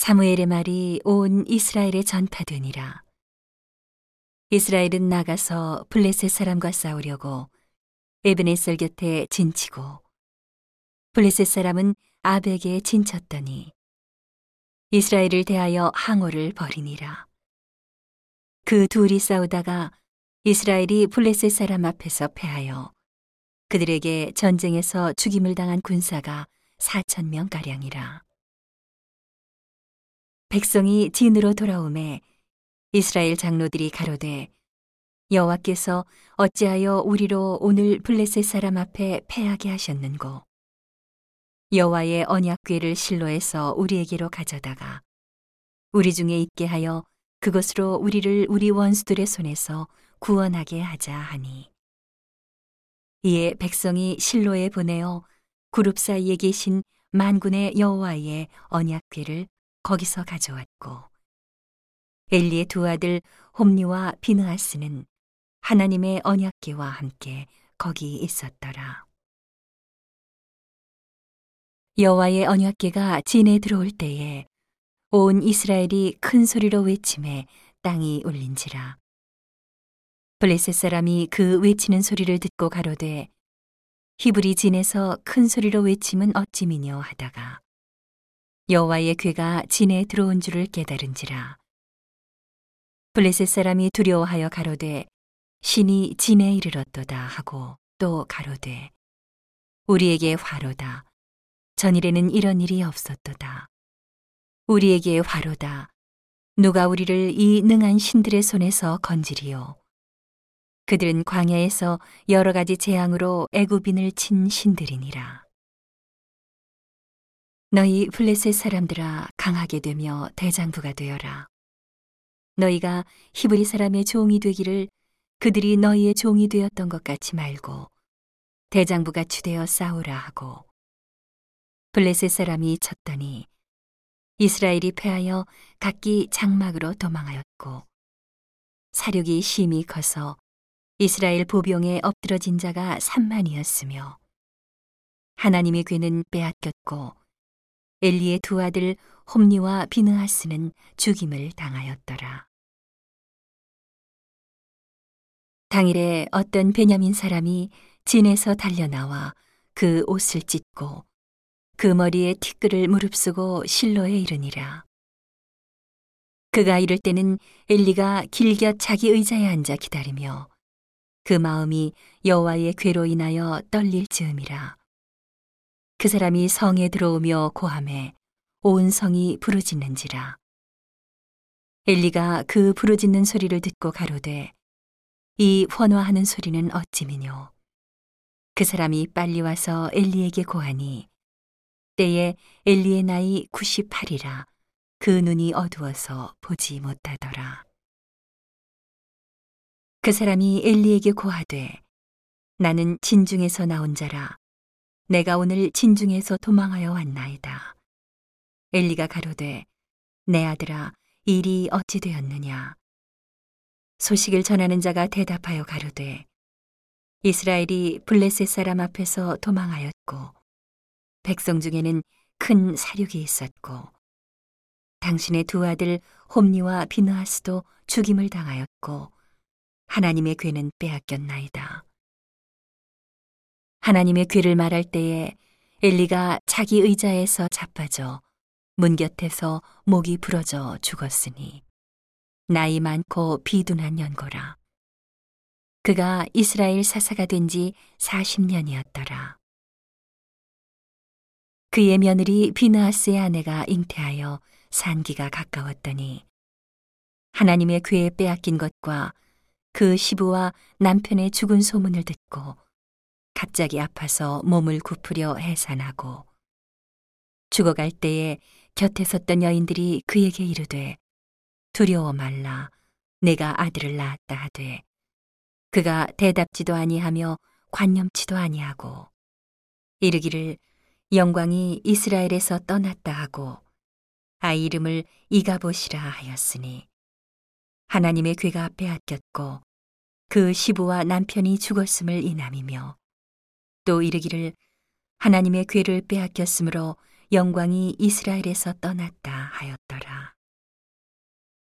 사무엘의 말이 온 이스라엘에 전파되니라. 이스라엘은 나가서 블레셋 사람과 싸우려고 에베네셀 곁에 진치고 블레셋 사람은 아벡에 진쳤더니 이스라엘을 대하여 항오를 벌이니라. 그 둘이 싸우다가 이스라엘이 블레셋 사람 앞에서 패하여 그들에게 전쟁에서 죽임을 당한 군사가 4천 명 가량이라. 백성이 진으로 돌아오매 이스라엘 장로들이 가로되 여호와께서 어찌하여 우리로 오늘 블레셋 사람 앞에 패하게 하셨는고? 여호와의 언약궤를 실로에서 우리에게로 가져다가 우리 중에 있게 하여 그것으로 우리를 우리 원수들의 손에서 구원하게 하자 하니. 이에 백성이 실로에 보내어 그룹 사이에 계신 만군의 여호와의 언약궤를 거기서 가져왔고 엘리의 두 아들 홈니와 비느하스는 하나님의 언약궤와 함께 거기 있었더라. 여호와의 언약궤가 진에 들어올 때에 온 이스라엘이 큰 소리로 외침에 땅이 울린지라. 블레셋 사람이 그 외치는 소리를 듣고 가로되 히브리 진에서 큰 소리로 외침은 어찌미뇨 하다가 여호와의 괴가 진에 들어온 줄을 깨달은지라. 블레셋 사람이 두려워하여 가로되 신이 진에 이르렀도다 하고 또 가로되 우리에게 화로다. 전일에는 이런 일이 없었도다. 우리에게 화로다. 누가 우리를 이 능한 신들의 손에서 건지리요. 그들은 광야에서 여러 가지 재앙으로 애굽인을 친 신들이니라. 너희 블레셋 사람들아 강하게 되며 대장부가 되어라. 너희가 히브리 사람의 종이 되기를 그들이 너희의 종이 되었던 것 같이 말고 대장부가 추되어 싸우라 하고 블레셋 사람이 쳤더니 이스라엘이 패하여 각기 장막으로 도망하였고 사륙이 심히 커서 이스라엘 보병에 엎드러진 자가 3만이었으며 하나님의 괴는 빼앗겼고 엘리의 두 아들 홈니와 비느하스는 죽임을 당하였더라. 당일에 어떤 베냐민 사람이 진에서 달려나와 그 옷을 찢고 그 머리에 티끌을 무릅쓰고 실로에 이르니라. 그가 이럴 때는 엘리가 길곁 자기 의자에 앉아 기다리며 그 마음이 여호와의 괴로 인하여 떨릴 즈음이라. 그 사람이 성에 들어오며 고함해 온 성이 부르짖는지라. 엘리가 그 부르짖는 소리를 듣고 가로되 이 환호하는 소리는 어찌미뇨. 그 사람이 빨리 와서 엘리에게 고하니 때에 엘리의 나이 98이라 그 눈이 어두워서 보지 못하더라. 그 사람이 엘리에게 고하되 나는 진중에서 나온 자라 내가 오늘 진중에서 도망하여 왔나이다. 엘리가 가로되 내 아들아 일이 어찌 되었느냐 소식을 전하는 자가 대답하여 가로되 이스라엘이 블레셋 사람 앞에서 도망하였고 백성 중에는 큰 사륙이 있었고 당신의 두 아들 홈니와 비느하스도 죽임을 당하였고 하나님의 괴는 빼앗겼나이다. 하나님의 괴를 말할 때에 엘리가 자기 의자에서 자빠져 문 곁에서 목이 부러져 죽었으니 나이 많고 비둔한 연고라. 그가 이스라엘 사사가 된 지 40년이었더라. 그의 며느리 비나하스의 아내가 잉태하여 산기가 가까웠더니 하나님의 괴에 빼앗긴 것과 그 시부와 남편의 죽은 소문을 듣고 갑자기 아파서 몸을 굽으려 해산하고 죽어갈 때에 곁에 섰던 여인들이 그에게 이르되 두려워 말라. 내가 아들을 낳았다 하되 그가 대답지도 아니하며 관념치도 아니하고 이르기를 영광이 이스라엘에서 떠났다 하고 아이 이름을 이가보시라 하였으니 하나님의 괴가 빼앗겼고 그 시부와 남편이 죽었음을 인함이며 또 이르기를 하나님의 괴를 빼앗겼으므로 영광이 이스라엘에서 떠났다 하였더라.